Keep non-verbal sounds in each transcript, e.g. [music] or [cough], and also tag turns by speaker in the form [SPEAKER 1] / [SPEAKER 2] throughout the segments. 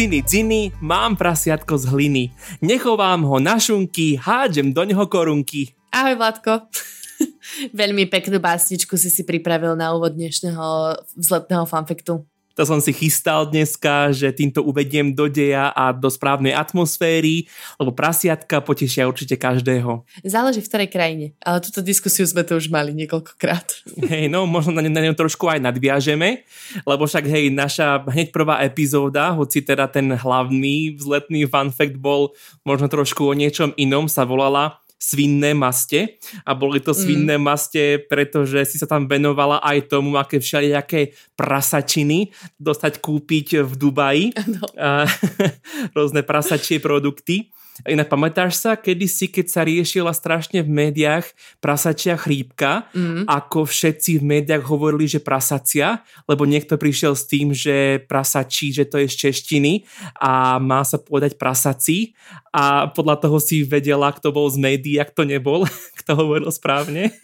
[SPEAKER 1] dziny, dziny, mám prasiatko z hliny. Nechovám ho na šunky, hádžem do neho korunky.
[SPEAKER 2] Ahoj Vládko. [laughs] Veľmi peknú básničku si si pripravil na úvod dnešného vzletného fanfektu.
[SPEAKER 1] To som si chystal dneska, že týmto uvediem do deja a do správnej atmosféry, lebo prasiatka potešia určite každého.
[SPEAKER 2] Záleží v ktorej krajine, ale túto diskusiu sme to už mali niekoľkokrát.
[SPEAKER 1] Hej, no možno na, na ňom trošku aj nadviažeme, lebo však hej, naša hneď prvá epizóda, hoci teda ten hlavný vzletný fun fact bol možno trošku o niečom inom, sa volala svinné maste a boli to svinné mm. maste, pretože si sa tam venovala aj tomu, aké všelijaké prasačiny dostať kúpiť v Dubaji. [laughs] No. [laughs] rôzne prasačie produkty. Inak pamätáš sa, kedysi, keď sa riešila strašne v médiách prasačia chrípka, mm. ako všetci v médiách hovorili, že prasacia, lebo niekto prišiel s tým, že prasačí, že to je z češtiny a má sa povedať prasací a podľa toho si vedela, kto bol z médií, ak to nebol, [laughs] kto hovoril správne.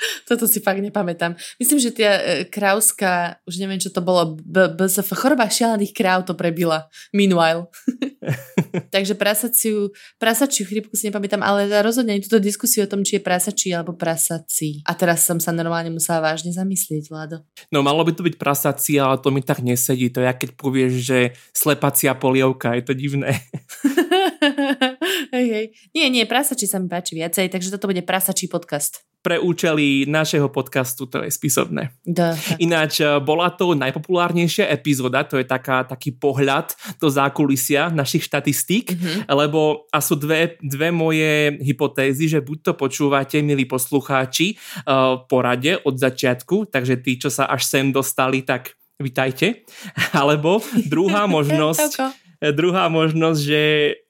[SPEAKER 1] [laughs]
[SPEAKER 2] Toto si fakt nepamätám. Myslím, že tie krávska, už neviem, čo to bolo, BSF, choroba šialených kráv to prebila. Meanwhile. [laughs] Takže prasaciu, prasačiu chrypku si nepamätám, ale rozhodne aj túto diskusiu o tom, či je prasačí alebo prasací. A teraz som sa normálne musela vážne zamyslieť, Vlado.
[SPEAKER 1] No malo by to byť prasací, ale to mi tak nesedí. To je, keď povieš, že slepacia polievka, je to divné. [laughs]
[SPEAKER 2] hej, hej. Nie, nie, prasačí sa mi páči viacej, takže toto bude prasačí podcast
[SPEAKER 1] pre účely našeho podcastu to je spisovné.
[SPEAKER 2] Da,
[SPEAKER 1] Ináč eh, bola to najpopulárnejšia epizóda, to je taká, taký pohľad do zákulisia našich štatistík, mm-hmm. lebo a sú dve, dve moje hypotézy, že buď to počúvate, milí poslucháči, uh, porade od začiatku, takže tí, čo sa až sem dostali, tak vitajte. [laughs] Alebo druhá [laughs] možnosť, druhá možnosť, že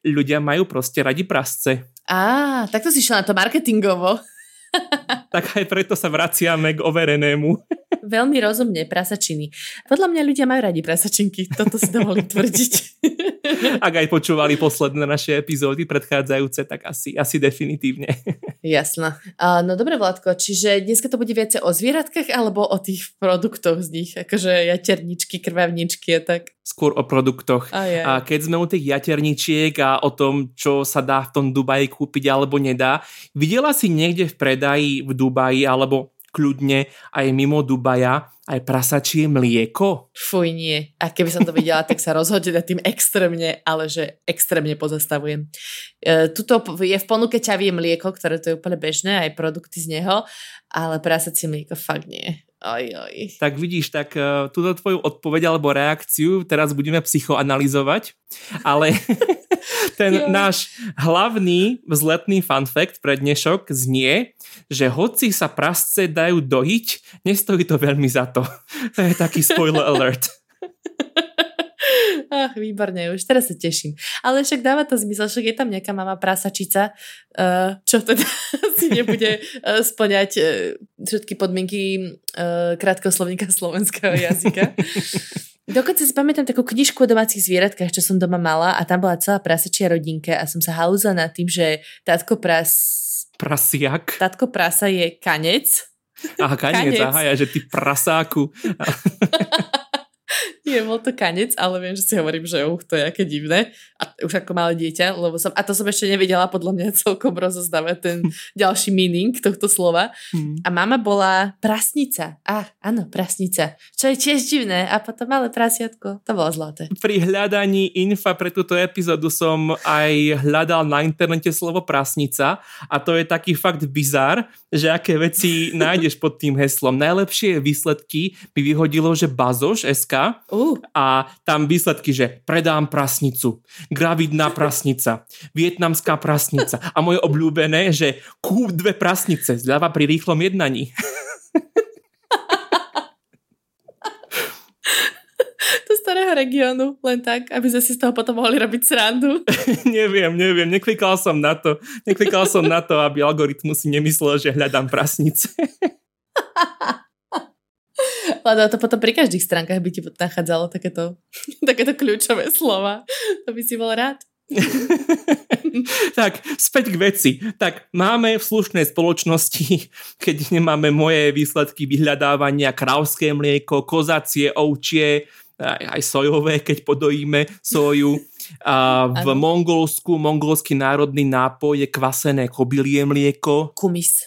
[SPEAKER 1] ľudia majú proste radi prasce.
[SPEAKER 2] Á, takto si šla na to marketingovo. [laughs]
[SPEAKER 1] tak aj preto sa vraciame k overenému. [laughs]
[SPEAKER 2] Veľmi rozumne, prasačiny. Podľa mňa ľudia majú radi prasačinky, toto si dovolím tvrdiť. [laughs]
[SPEAKER 1] Ak aj počúvali posledné naše epizódy predchádzajúce, tak asi, asi definitívne. [laughs]
[SPEAKER 2] Jasno. Uh, no dobre, Vládko, čiže dneska to bude viacej o zvieratkách alebo o tých produktoch z nich, akože jaterničky, krvavničky a tak?
[SPEAKER 1] Skôr o produktoch.
[SPEAKER 2] A, je.
[SPEAKER 1] a keď sme u tých jaterničiek a o tom, čo sa dá v tom Dubaji kúpiť alebo nedá, videla si niekde v predaji v Dubaji alebo kľudne aj mimo Dubaja aj prasačie mlieko?
[SPEAKER 2] Fuj, nie. A keby som to videla, tak sa rozhodne na tým extrémne, ale že extrémne pozastavujem. E, tuto je v ponuke ťavie mlieko, ktoré to je úplne bežné, aj produkty z neho, ale prasacie mlieko fakt nie. Aj, aj.
[SPEAKER 1] Tak vidíš, tak uh, túto tvoju odpoveď alebo reakciu teraz budeme psychoanalizovať, ale [laughs] ten jo. náš hlavný vzletný fun fact pre dnešok znie, že hoci sa prasce dajú dojiť, nestojí to veľmi za to. [laughs] To je taký spoiler alert. [laughs]
[SPEAKER 2] Ach, výborne, už teraz sa teším. Ale však dáva to zmysel, však je tam nejaká mama prasačica, uh, čo teda [laughs] si nebude uh, splňať uh, všetky podmienky uh, krátkeho slovníka slovenského jazyka. [laughs] Dokonca si pamätám takú knižku o domácich zvieratkách, čo som doma mala a tam bola celá prasačia rodinka a som sa halúzala nad tým, že tátko pras...
[SPEAKER 1] Prasiak?
[SPEAKER 2] Tátko prasa je kanec.
[SPEAKER 1] Aha, kanec, kanec. aha, ja, že ty prasáku. [laughs]
[SPEAKER 2] Nie, bol to kanec, ale viem, že si hovorím, že uh, to je aké divné. A už ako malé dieťa, lebo som, a to som ešte nevedela podľa mňa celkom rozoznávať ten [laughs] ďalší meaning tohto slova. Hmm. A mama bola prasnica. Ah, áno, prasnica. Čo je tiež divné. A potom malé prasiatko. To bolo zlaté.
[SPEAKER 1] Pri hľadaní infa pre túto epizódu som aj hľadal na internete slovo prasnica a to je taký fakt bizar, že aké veci [laughs] nájdeš pod tým heslom. Najlepšie výsledky by vyhodilo, že bazoš SK
[SPEAKER 2] uh.
[SPEAKER 1] a tam výsledky, že predám prasnicu, gravidná prasnica, vietnamská prasnica a moje obľúbené, že kúp dve prasnice, zľava pri rýchlom jednaní. [laughs]
[SPEAKER 2] do starého regiónu, len tak, aby sme si z toho potom mohli robiť srandu. [laughs]
[SPEAKER 1] neviem, neviem, neklikal som na to. Neklikal som na to, aby algoritmus si nemyslel, že hľadám prasnice. [laughs]
[SPEAKER 2] Lado, to potom pri každých stránkach by ti nachádzalo takéto, [laughs] takéto kľúčové slova. To by si bol rád. [laughs]
[SPEAKER 1] tak, späť k veci. Tak, máme v slušnej spoločnosti, [laughs] keď nemáme moje výsledky vyhľadávania, krávské mlieko, kozacie, ovčie, aj, aj sojové, keď podojíme soju. A v ano. Mongolsku mongolský národný nápoj je kvasené kobylie mlieko.
[SPEAKER 2] Kumis.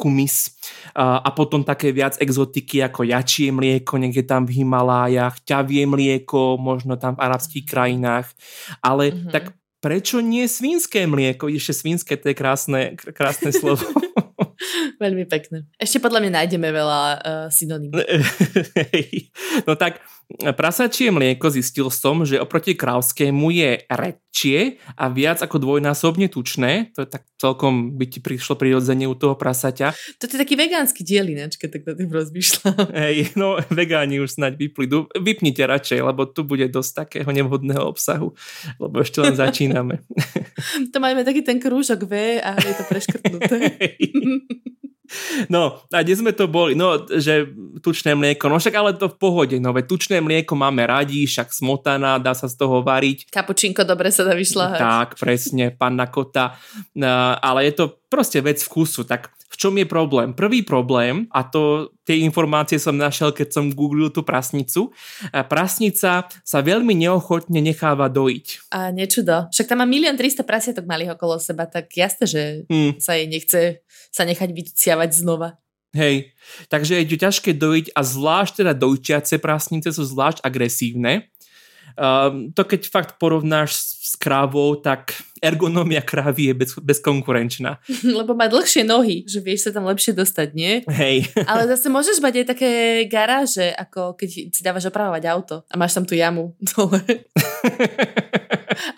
[SPEAKER 1] Kumis. A, potom také viac exotiky ako jačie mlieko, niekde tam v Himalájach, ťavie mlieko, možno tam v arabských krajinách. Ale mm-hmm. tak prečo nie svinské mlieko? Ešte svinské, to je krásne, krásne [laughs] slovo.
[SPEAKER 2] Veľmi pekné. Ešte podľa mňa nájdeme veľa uh, synonym. [laughs]
[SPEAKER 1] no tak prasačie mlieko zistil som, že oproti krávskému je redčie a viac ako dvojnásobne tučné. To je tak celkom by ti prišlo prirodzenie u toho prasaťa.
[SPEAKER 2] To je taký vegánsky diel keď tak na tým rozmýšľam. [laughs]
[SPEAKER 1] Hej, no vegáni už snáď vypli. Vypnite radšej, lebo tu bude dosť takého nevhodného obsahu, lebo ešte len začíname. [laughs]
[SPEAKER 2] to máme taký ten krúžok V a je to preškrtnuté. [laughs]
[SPEAKER 1] No, a kde sme to boli? No, že tučné mlieko, no však ale to v pohode, no veď tučné mlieko máme radi, však smotana, dá sa z toho variť.
[SPEAKER 2] Kapučinko dobre sa dá vyšľahať.
[SPEAKER 1] Tak, presne, panna kota, ale je to proste vec vkusu, tak v čom je problém? Prvý problém, a to tie informácie som našiel, keď som googlil tú prasnicu, prasnica sa veľmi neochotne necháva dojiť.
[SPEAKER 2] A nečudo. Však tam má milión 300 prasiatok malých okolo seba, tak jasne, že hmm. sa jej nechce sa nechať vyciavať znova.
[SPEAKER 1] Hej, takže je ťažké dojiť a zvlášť teda dojčiace prasnice sú zvlášť agresívne. Um, to keď fakt porovnáš s krávou, tak ergonomia krávy je bez, bezkonkurenčná. [laughs]
[SPEAKER 2] Lebo má dlhšie nohy, že vieš sa tam lepšie dostať, nie?
[SPEAKER 1] Hej. [laughs]
[SPEAKER 2] Ale zase môžeš mať aj také garáže, ako keď si dávaš opravovať auto a máš tam tú jamu dole. [laughs]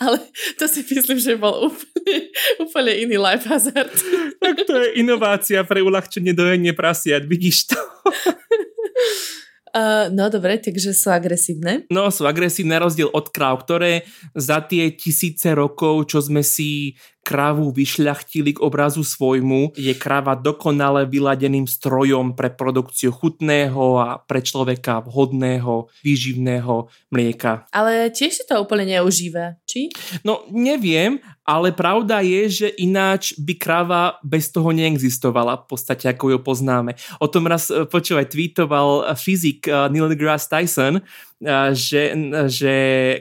[SPEAKER 2] Ale to si myslím, že bol úplne, úplne iný life hazard.
[SPEAKER 1] tak to je inovácia pre uľahčenie dojenie prasiat, vidíš to?
[SPEAKER 2] Uh, no dobre, takže sú agresívne.
[SPEAKER 1] No sú agresívne, rozdiel od kráv, ktoré za tie tisíce rokov, čo sme si krávu vyšľachtili k obrazu svojmu. Je kráva dokonale vyladeným strojom pre produkciu chutného a pre človeka vhodného, výživného mlieka.
[SPEAKER 2] Ale tiež si to úplne neužíva, či?
[SPEAKER 1] No neviem, ale pravda je, že ináč by kráva bez toho neexistovala v podstate, ako ju poznáme. O tom raz eh, počúvaj, tweetoval fyzik eh, Neil deGrasse Tyson, že, že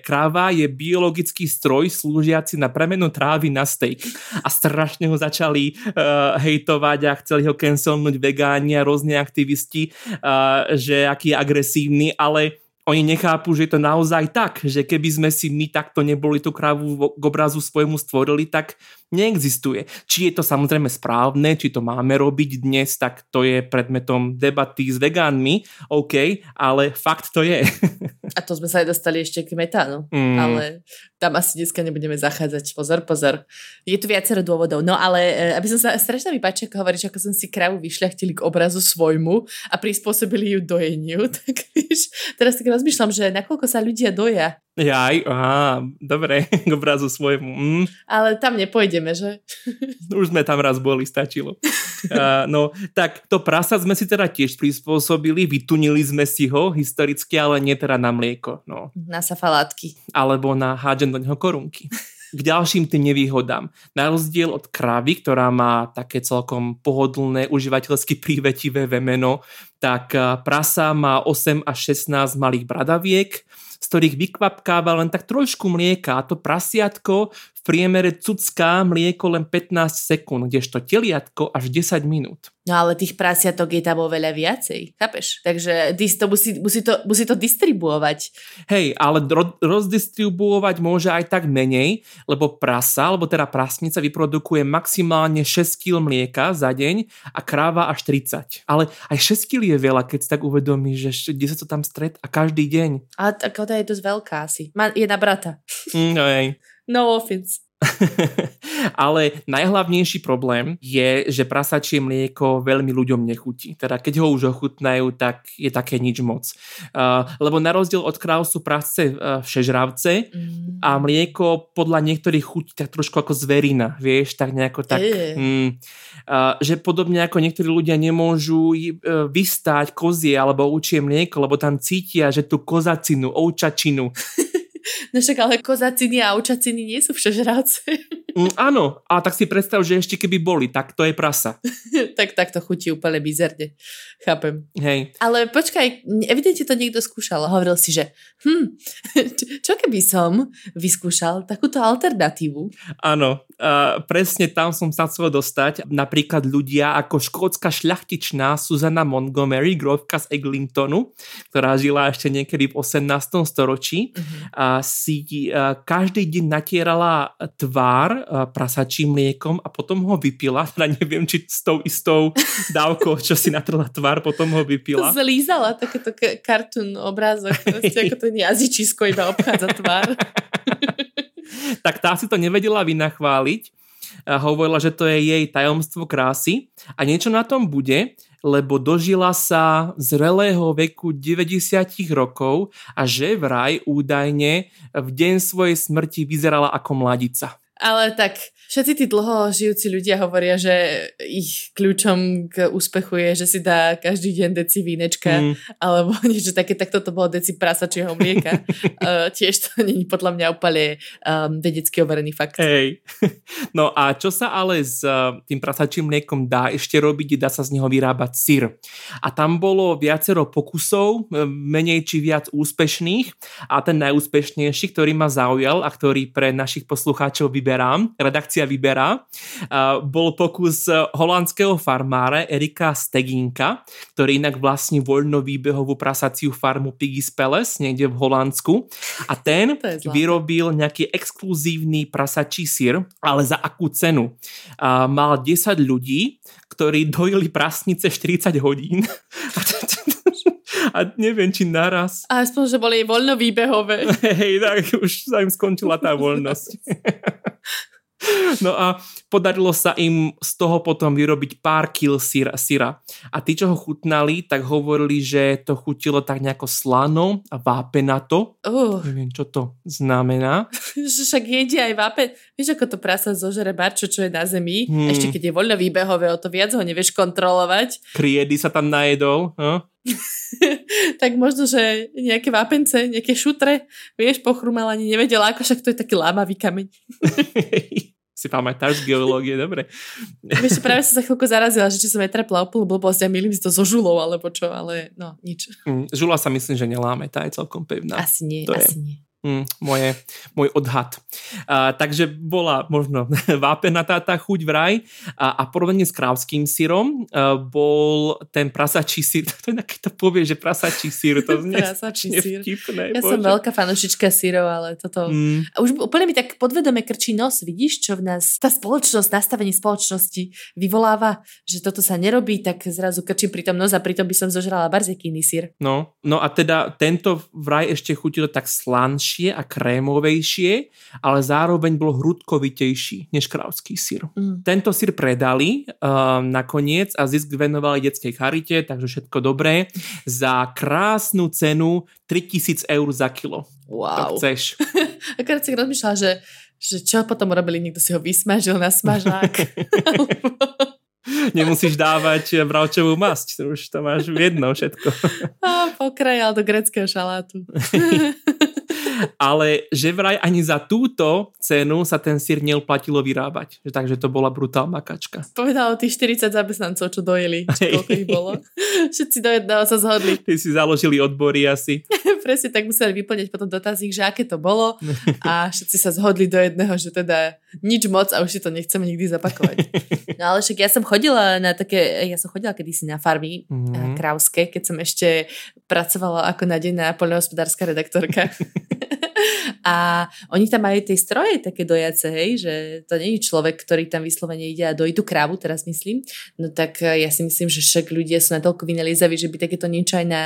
[SPEAKER 1] kráva je biologický stroj slúžiaci na premenu trávy na steak. A strašne ho začali uh, hejtovať a chceli ho cancelnúť vegáni a rôzne aktivisti, uh, že aký je agresívny, ale oni nechápu, že je to naozaj tak, že keby sme si my takto neboli tú krávu k obrazu svojmu stvorili, tak neexistuje. Či je to samozrejme správne, či to máme robiť dnes, tak to je predmetom debaty s vegánmi, OK, ale fakt to je.
[SPEAKER 2] A to sme sa aj dostali ešte k metánu, mm. ale tam asi dneska nebudeme zachádzať. Pozor, pozor. Je tu viacero dôvodov. No ale e, aby som sa strašne mi páči, ako hovoríš, ako som si kravu vyšľachtili k obrazu svojmu a prispôsobili ju dojeniu, [laughs] tak vieš, teraz tak rozmýšľam, že nakoľko sa ľudia doja.
[SPEAKER 1] Jaj, aha, dobre, [laughs] k obrazu svojmu. Mm.
[SPEAKER 2] Ale tam nepôjdeme, že? [laughs]
[SPEAKER 1] Už sme tam raz boli, stačilo. uh, no, tak to prasa sme si teda tiež prispôsobili, vytunili sme si ho historicky, ale nie teda na mlieko. No.
[SPEAKER 2] Na safalátky.
[SPEAKER 1] Alebo na hádžem do neho korunky. K ďalším tým nevýhodám. Na rozdiel od kravy, ktorá má také celkom pohodlné, užívateľsky prívetivé vemeno, tak prasa má 8 až 16 malých bradaviek, z ktorých vykvapkáva len tak trošku mlieka a to prasiatko v priemere cucká mlieko len 15 sekúnd, kdežto teliatko až 10 minút.
[SPEAKER 2] No ale tých prasiatok je tam oveľa viacej, chápeš? Takže to musí, musí, to, musí to distribuovať.
[SPEAKER 1] Hej, ale ro- rozdistribuovať môže aj tak menej, lebo prasa, alebo teda prasnica vyprodukuje maximálne 6 kg mlieka za deň a kráva až 30. Ale aj 6 kg je veľa, keď si tak uvedomí, že kde sa to tam stret a každý deň.
[SPEAKER 2] A tá je dosť veľká asi. Má, je na brata.
[SPEAKER 1] Mm, no hej.
[SPEAKER 2] No offense. [laughs]
[SPEAKER 1] Ale najhlavnejší problém je, že prasačie mlieko veľmi ľuďom nechutí. Teda keď ho už ochutnajú, tak je také nič moc. Uh, lebo na rozdiel od kráv sú prasce uh, všežravce mm. a mlieko podľa niektorých chutí tak trošku ako zverina, vieš, tak nejako tak... Mm, uh, že podobne ako niektorí ľudia nemôžu uh, vystať kozie alebo učie mlieko, lebo tam cítia, že tú kozacinu, oučačinu [laughs]
[SPEAKER 2] No však ale kozaciny a aučaciny nie sú všežravce.
[SPEAKER 1] Mm, áno, a tak si predstav, že ešte keby boli, tak to je prasa. [laughs]
[SPEAKER 2] tak, tak to chutí úplne bizerne. Chápem.
[SPEAKER 1] Hej.
[SPEAKER 2] Ale počkaj, evidentne to niekto skúšal a hovoril si, že hm, [laughs] čo keby som vyskúšal takúto alternatívu?
[SPEAKER 1] Áno, uh, presne tam som sa chcel dostať. Napríklad ľudia ako škótska šľachtičná Susanna Montgomery, grovka z Eglintonu, ktorá žila ešte niekedy v 18. storočí, uh-huh. uh, si uh, každý deň natierala tvár prasačím mliekom a potom ho vypila. Teda neviem, či s tou istou dávkou, čo si natrla tvár, potom ho vypila.
[SPEAKER 2] Zlízala takéto cartoon obrázok, ako ten jazyčisko iba obchádza tvár. [laughs]
[SPEAKER 1] tak tá si to nevedela vynachváliť. Hovorila, že to je jej tajomstvo krásy a niečo na tom bude, lebo dožila sa zrelého veku 90 rokov a že vraj údajne v deň svojej smrti vyzerala ako mladica.
[SPEAKER 2] Ale tak všetci tí dlho žijúci ľudia hovoria, že ich kľúčom k úspechu je, že si dá každý deň deci vínečka mm. alebo [laughs] niečo také, tak toto bolo deci prasačieho mlieka. uh, [laughs] tiež to [laughs] není podľa mňa úplne um, vedecky overený fakt.
[SPEAKER 1] Hej. No a čo sa ale s uh, tým prasačím mliekom dá ešte robiť, dá sa z neho vyrábať syr. A tam bolo viacero pokusov, menej či viac úspešných a ten najúspešnejší, ktorý ma zaujal a ktorý pre našich poslucháčov vyberá vyberám, redakcia vyberá, bol pokus holandského farmára Erika Steginka, ktorý inak vlastní voľnovýbehovú prasaciu farmu Piggy's Palace niekde v Holandsku a ten vyrobil nejaký exkluzívny prasačí sír, ale za akú cenu? Mal 10 ľudí, ktorí dojili prasnice 40 hodín. [laughs] A neviem, či naraz.
[SPEAKER 2] A aspoň, že boli voľno výbehové. [laughs]
[SPEAKER 1] Hej, tak už sa im skončila tá voľnosť. [laughs] [laughs] No a podarilo sa im z toho potom vyrobiť pár kil syra. syra. A tí, čo ho chutnali, tak hovorili, že to chutilo tak nejako slano a vápenato. Uh. Neviem, čo to znamená. [laughs]
[SPEAKER 2] Však jedia aj vápen. Vieš, ako to prasa zožere barčo, čo je na zemi. Hmm. Ešte keď je voľno výbehové, o to viac ho nevieš kontrolovať. [laughs]
[SPEAKER 1] Kriedy sa tam najedol. No?
[SPEAKER 2] tak možno, že nejaké vápence, nejaké šutre, vieš, pochrumal ani nevedela, ako však to je taký lámavý kameň.
[SPEAKER 1] Si pamätáš z geológie, dobre.
[SPEAKER 2] Vieš, práve som sa chvíľku zarazila, že či som netrapla úplnú blbosť a milím si to so žulou, alebo čo, ale no, nič.
[SPEAKER 1] Mm, žula sa myslím, že neláme, tá je celkom pevná.
[SPEAKER 2] Asi nie, to asi je. nie.
[SPEAKER 1] Mm, moje, môj odhad. A, takže bola možno [laughs] vápenatá tá chuť vraj a, a porovnanie s krávským syrom a, bol ten prasačí syr, [laughs] to je to povie, že prasačí syr, to znie vtipné.
[SPEAKER 2] Ja bože. som veľká fanušička syrov, ale toto... Mm. A už úplne mi tak podvedome krčí nos, vidíš, čo v nás tá spoločnosť, nastavenie spoločnosti vyvoláva, že toto sa nerobí, tak zrazu krčím pritom nos a pritom by som zožrala barzekýny syr.
[SPEAKER 1] No, no a teda tento vraj ešte chutilo tak slanš jemnejšie a krémovejšie, ale zároveň bol hrudkovitejší než kráľovský sír. Mm. Tento sír predali uh, nakoniec a zisk venovali detskej charite, takže všetko dobré, za krásnu cenu 3000 eur za kilo.
[SPEAKER 2] Wow.
[SPEAKER 1] To chceš. [laughs]
[SPEAKER 2] Akorát si rozmýšľala, že, že čo potom urobili, niekto si ho vysmažil na smažák. [laughs]
[SPEAKER 1] Nemusíš dávať bravčovú masť, už to máš v jednom všetko. [laughs]
[SPEAKER 2] A pokrajal do greckého šalátu
[SPEAKER 1] ale že vraj ani za túto cenu sa ten sír neoplatilo vyrábať. Takže to bola brutálna kačka.
[SPEAKER 2] Povedal o tých 40 zamestnancov, čo dojeli. Koľko ich bolo. Všetci do jedného sa zhodli.
[SPEAKER 1] Ty si založili odbory asi. [laughs]
[SPEAKER 2] Presne tak museli vyplňať potom dotazík, že aké to bolo a všetci sa zhodli do jedného, že teda nič moc a už si to nechceme nikdy zapakovať. [laughs] No ale však ja som chodila na také, ja som chodila kedysi na farmy mm-hmm. krávske, keď som ešte pracovala ako nadená poľnohospodárska redaktorka. [laughs] a oni tam majú tie stroje také dojace, hej, že to nie je človek, ktorý tam vyslovene ide a dojí tú krávu, teraz myslím. No tak e, ja si myslím, že však ľudia sú natoľko vynaliezaví, že by takéto niečo aj na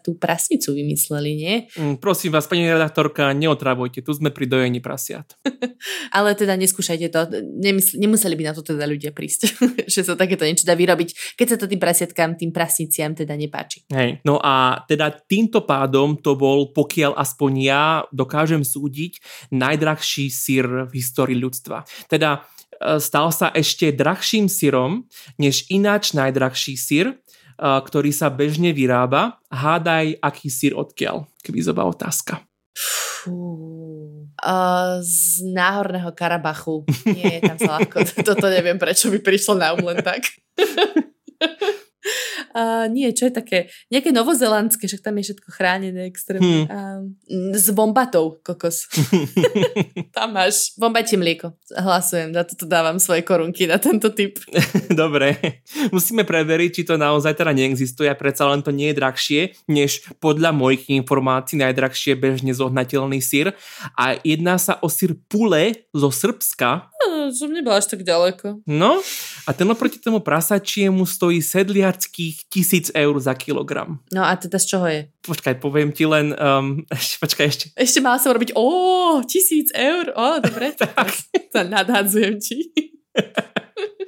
[SPEAKER 2] tú prasnicu vymysleli, nie?
[SPEAKER 1] Mm, prosím vás, pani redaktorka, neotravujte, tu sme pri dojení prasiat. [laughs]
[SPEAKER 2] Ale teda neskúšajte to, Nemysl- nemuseli by na to teda ľudia prísť, [laughs] že sa takéto niečo dá vyrobiť, keď sa to tým prasiatkám, tým prasniciam teda nepáči.
[SPEAKER 1] Hej, no a teda týmto pádom to bol, pokiaľ aspoň ja dokážem dokážem súdiť, najdrahší sír v histórii ľudstva. Teda e, stal sa ešte drahším sírom, než ináč najdrahší sír, e, ktorý sa bežne vyrába. Hádaj, aký sír odkiaľ? Kvízová otázka.
[SPEAKER 2] Uh, z náhorného Karabachu. Nie, tam sa ľahko. [laughs] Toto neviem, prečo mi prišlo na um len tak. [laughs] Uh, nie, čo je také, nejaké novozelandské, však tam je všetko chránené extrémne. Hmm. Uh, s bombatou, kokos. [laughs] tam máš bombatie mlieko. Hlasujem, za toto dávam svoje korunky na tento typ. [laughs]
[SPEAKER 1] Dobre, musíme preveriť, či to naozaj teda neexistuje predsa len to nie je drahšie, než podľa mojich informácií najdrahšie bežne zohnateľný sír. A jedná sa o sír pule zo Srbska.
[SPEAKER 2] No, som nebola až tak ďaleko.
[SPEAKER 1] No, a ten oproti tomu prasačiemu stojí sedliarských tisíc eur za kilogram.
[SPEAKER 2] No a teda z čoho je?
[SPEAKER 1] Počkaj, poviem ti len, um, ešte, počkaj ešte.
[SPEAKER 2] Ešte mala som robiť, ó, tisíc eur, ó, dobre, [laughs] tak. tak nadhadzujem ti. [laughs]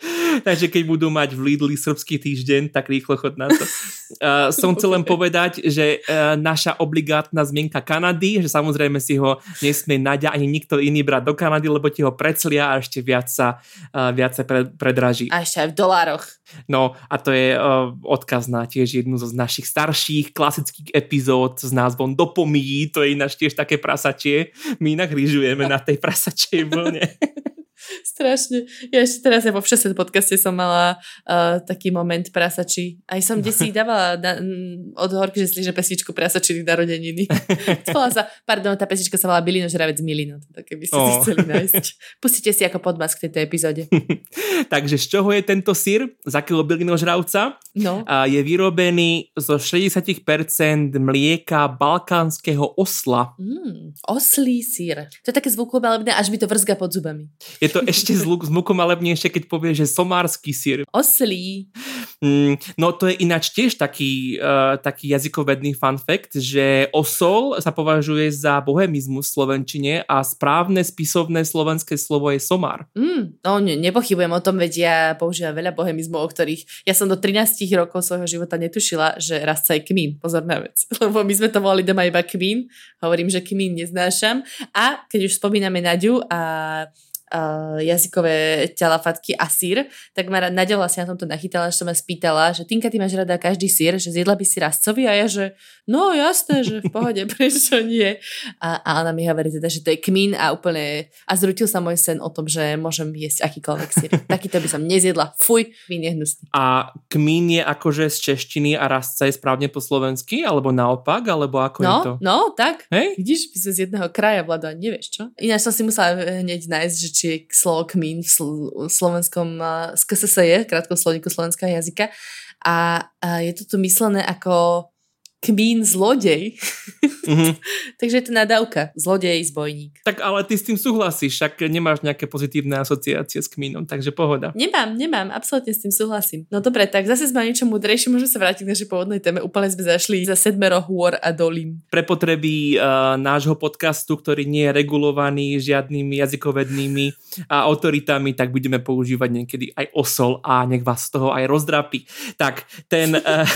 [SPEAKER 2] [laughs]
[SPEAKER 1] Takže keď budú mať v Lidli srbský týždeň, tak rýchlo chod na to. Uh, [laughs] som chcel len povedať, že uh, naša obligátna zmienka Kanady, že samozrejme si ho nesmie Nadia ani nikto iný brať do Kanady, lebo ti ho preclia a ešte viac sa, uh, viac sa pre, predraží.
[SPEAKER 2] A ešte aj v dolároch.
[SPEAKER 1] No a to je uh, odkaz na tiež jednu z našich starších klasických epizód s názvom Dopomíjí, to je ináč tiež také prasačie. My inak rýžujeme na tej prasačej vlne. [laughs] [laughs]
[SPEAKER 2] Strašne. Ja ešte teraz ja vo všeset podcaste som mala uh, taký moment prasačí. Aj som [laughs] desi dávala na, od horky, že slíže pesničku prasačiny narodeniny. [laughs] Spala sa, pardon, tá pesnička sa volá Bilino žravec Milino. Tak keby ste oh. si chceli nájsť. Pustite si ako podmas k tejto epizóde.
[SPEAKER 1] Takže z čoho je tento sír? Za kilo Bilino žravca?
[SPEAKER 2] No.
[SPEAKER 1] A je vyrobený zo 60% mlieka balkánskeho osla.
[SPEAKER 2] Mm, oslý sír. To je také zvukomalebné, až mi to vrzga pod zubami.
[SPEAKER 1] Je to ešte s, s mukom malebnejšie, keď povie, že somársky sír.
[SPEAKER 2] Oslý.
[SPEAKER 1] Mm, no to je ináč tiež taký, uh, taký jazykovedný fun fact, že osol sa považuje za bohemizmus v Slovenčine a správne spisovné slovenské slovo je somár.
[SPEAKER 2] Mm, no ne, nepochybujem o tom, veď ja používam veľa bohemizmov, o ktorých ja som do 13 rokov svojho života netušila, že raz sa aj kmín. Pozor na vec. [laughs] Lebo my sme to volali doma iba kmín. Hovorím, že kmín neznášam. A keď už spomíname Naďu a uh, jazykové ťalafatky a sír, tak ma Nadia vlastne na tomto nachytala, že som ma spýtala, že Tinka, ty máš rada každý sír, že zjedla by si rastcový a ja, že no jasné, že v pohode, [laughs] prečo nie? A, a ona mi hovorí teda, že to je kmín a úplne a zrutil sa môj sen o tom, že môžem jesť akýkoľvek sír. [laughs] Takýto by som nezjedla. Fuj, kmín je hnusný.
[SPEAKER 1] A kmín je akože z češtiny a rastca je správne po slovensky, alebo naopak, alebo ako
[SPEAKER 2] no,
[SPEAKER 1] je to?
[SPEAKER 2] No, tak.
[SPEAKER 1] Hej?
[SPEAKER 2] Vidíš, by sme z jedného kraja, Vlado, nevieš čo? Ináč som si musela hneď nájsť, že či slovo kmín v sl- slovenskom z KSSJ, krátkom slovníku slovenského jazyka. A, a je to tu myslené ako kmín zlodej. Mm-hmm. [laughs] Takže je to nadávka. Zlodej, zbojník.
[SPEAKER 1] Tak ale ty s tým súhlasíš, však nemáš nejaké pozitívne asociácie s kmínom, takže pohoda.
[SPEAKER 2] Nemám, nemám, absolútne s tým súhlasím. No dobre, tak zase sme niečo múdrejšie, môžeme sa vrátiť k našej pôvodnej téme. Úplne sme zašli za sedmero hôr a dolím.
[SPEAKER 1] Pre potreby uh, nášho podcastu, ktorý nie je regulovaný žiadnymi jazykovednými uh, autoritami, tak budeme používať niekedy aj osol a nech vás z toho aj rozdrapí. Tak, ten uh,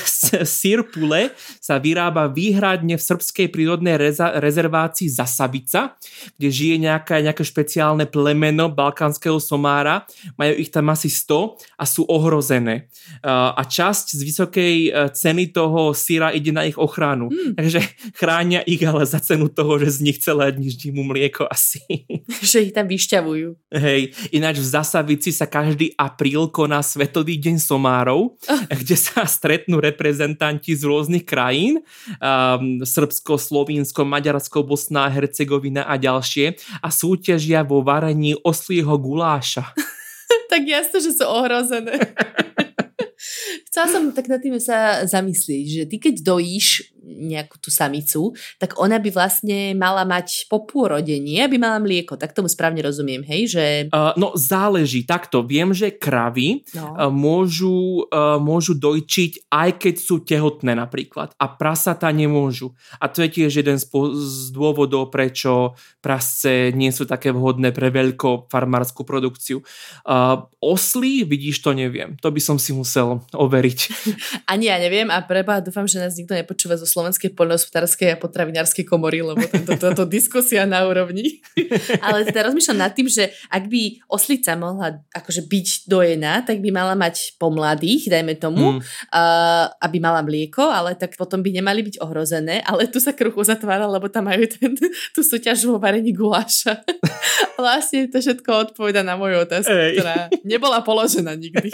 [SPEAKER 1] sír pule sa sa vyrába výhradne v srbskej prírodnej reza- rezervácii Zasabica, kde žije nejaké, nejaké špeciálne plemeno balkánskeho somára. Majú ich tam asi 100 a sú ohrozené. A časť z vysokej e, ceny toho syra ide na ich ochranu. Hmm. Takže chránia ich ale za cenu toho, že z nich celé dni ždí mu mlieko asi. [laughs]
[SPEAKER 2] Že ich tam vyšťavujú.
[SPEAKER 1] Hej, ináč v Zasavici sa každý apríl koná Svetový deň somárov, oh. kde sa stretnú reprezentanti z rôznych krajín krajín, um, Srbsko, Slovinsko, Maďarsko, Bosna, Hercegovina a ďalšie a súťažia vo varení oslieho guláša. [laughs]
[SPEAKER 2] tak jasne, že sú ohrozené. [laughs] Chcela som tak nad tým sa zamyslieť, že ty keď dojíš nejakú tú samicu, tak ona by vlastne mala mať po pôrodení, aby mala mlieko. Tak tomu správne rozumiem, hej? Že...
[SPEAKER 1] Uh, no záleží. Takto, viem, že kravy no. uh, môžu, uh, môžu dojčiť aj keď sú tehotné napríklad. A prasata nemôžu. A to je tiež jeden z, po- z dôvodov, prečo prasce nie sú také vhodné pre veľko farmárskú produkciu. Uh, oslí, vidíš, to neviem. To by som si musel overiť. [laughs]
[SPEAKER 2] Ani ja neviem a preba dúfam, že nás nikto nepočúva zo Slovenskej poľnohospodárskej a potravinárskej komory, lebo tento, táto [laughs] diskusia na úrovni. [laughs] Ale teda rozmýšľam nad tým, že ak by oslica mohla akože byť dojená, tak by mala mať po mladých, dajme tomu, mm. uh, aby mala mlieko, ale tak potom by nemali byť ohrozené, ale tu sa kruh uzatvára, lebo tam majú ten, tú súťaž vo varení guláša. [laughs] vlastne to všetko odpoveda na moju otázku, Ej. ktorá nebola položená nikdy.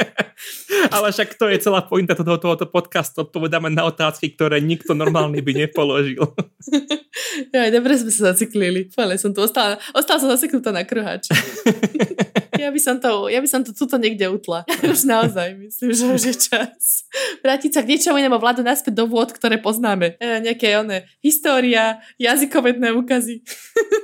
[SPEAKER 1] ale však to je celá pointa tohoto, podcastu. Odpovedáme na otázky, ktoré nikto normálny by nepoložil. [laughs]
[SPEAKER 2] ja, dobre sme sa zaciklili. Ale som tu ostala, ostala som zaseknutá na kruháči. [laughs] ja by som to, ja by som to tuto niekde utla. [laughs] Už naozaj myslím, že už je čas. Vrátiť sa k niečomu inému vládu naspäť do vôd, ktoré poznáme. E, nejaké one, história, jazykovedné úkazy.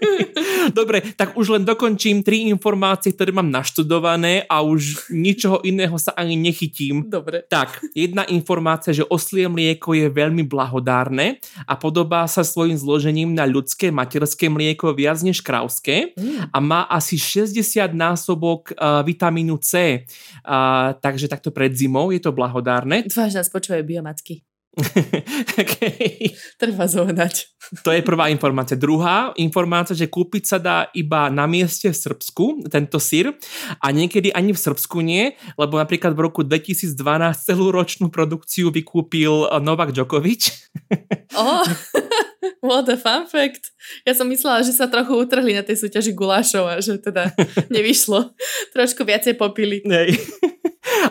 [SPEAKER 2] [laughs]
[SPEAKER 1] Dobre, tak už len dokončím tri informácie, ktoré mám naštudované a už ničoho iného sa ani nechytím.
[SPEAKER 2] Dobre.
[SPEAKER 1] Tak, jedna informácia, že oslie mlieko je veľmi blahodárne a podobá sa svojim zložením na ľudské materské mlieko viac než krauské mm. a má asi 60 násobok uh, vitamínu C. Uh, takže takto pred zimou je to blahodárne.
[SPEAKER 2] Dúfam, že nás počúvajú biomatky. [laughs] okay. Treba zohnať.
[SPEAKER 1] To je prvá informácia. Druhá informácia, že kúpiť sa dá iba na mieste v Srbsku, tento sír, a niekedy ani v Srbsku nie, lebo napríklad v roku 2012 celú ročnú produkciu vykúpil Novak Djokovic.
[SPEAKER 2] oh, [laughs] what a fun fact. Ja som myslela, že sa trochu utrhli na tej súťaži gulášov a že teda [laughs] nevyšlo. Trošku viacej popili.
[SPEAKER 1] Nej.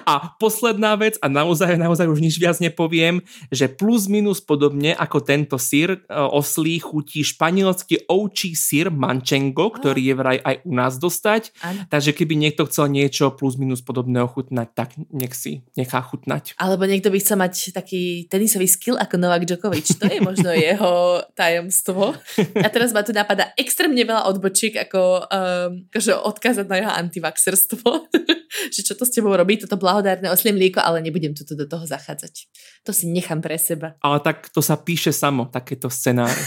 [SPEAKER 1] A posledná vec, a naozaj, naozaj už nič viac nepoviem, že plus minus podobne ako tento sír e, oslí chutí španielský ovčí sír mančengo, ktorý je vraj aj u nás dostať. Ano. Takže keby niekto chcel niečo plus minus podobné ochutnať, tak nech si nechá chutnať.
[SPEAKER 2] Alebo niekto by chcel mať taký tenisový skill ako Novak Djokovic. To je možno [laughs] jeho tajomstvo. A teraz ma tu napadá extrémne veľa odbočiek, ako um, akože odkázať na jeho antivaxerstvo. [laughs] že čo to s tebou robí, toto blahodárne oslie mlieko, ale nebudem tu do toho zachádzať. To si nechám pre seba.
[SPEAKER 1] Ale tak to sa píše samo, takéto scenáre.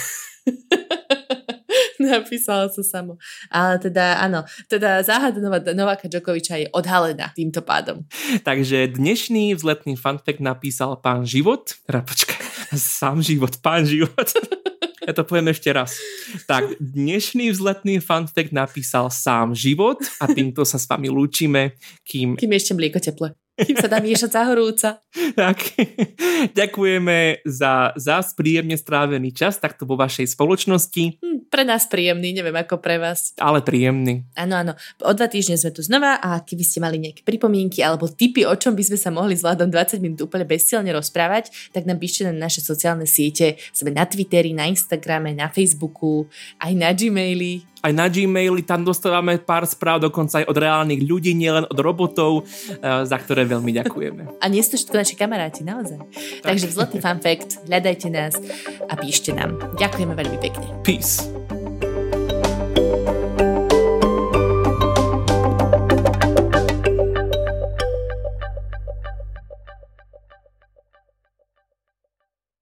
[SPEAKER 1] [laughs]
[SPEAKER 2] Napísala sa samo. Ale teda áno, teda záhada Nováka Djokoviča je odhalená týmto pádom.
[SPEAKER 1] Takže dnešný vzletný fanfekt napísal pán Život. Teda počkaj, [laughs] sám život, pán Život. [laughs] Ja to poviem ešte raz. Tak, dnešný vzletný fanfekt napísal sám život a týmto sa s vami lúčime, kým...
[SPEAKER 2] Kým ešte mlieko teple. Kým sa dá miešať zahorúca.
[SPEAKER 1] Tak, [laughs] ďakujeme za zás príjemne strávený čas takto vo vašej spoločnosti.
[SPEAKER 2] Hm, pre nás príjemný, neviem ako pre vás.
[SPEAKER 1] Ale príjemný.
[SPEAKER 2] Áno, áno. O dva týždne sme tu znova a keby ste mali nejaké pripomienky alebo tipy, o čom by sme sa mohli zvládom 20 minút úplne bezcielne rozprávať, tak nám píšte na naše sociálne siete. Sme na Twitteri, na Instagrame, na Facebooku, aj na Gmaili
[SPEAKER 1] aj na Gmaili, tam dostávame pár správ dokonca aj od reálnych ľudí, nielen od robotov, eh, za ktoré veľmi ďakujeme. [laughs]
[SPEAKER 2] A nie ste všetko naši kamaráti, naozaj. Tak. Takže vzletný fun fact, hľadajte nás a píšte nám. Ďakujeme veľmi pekne.
[SPEAKER 1] Peace.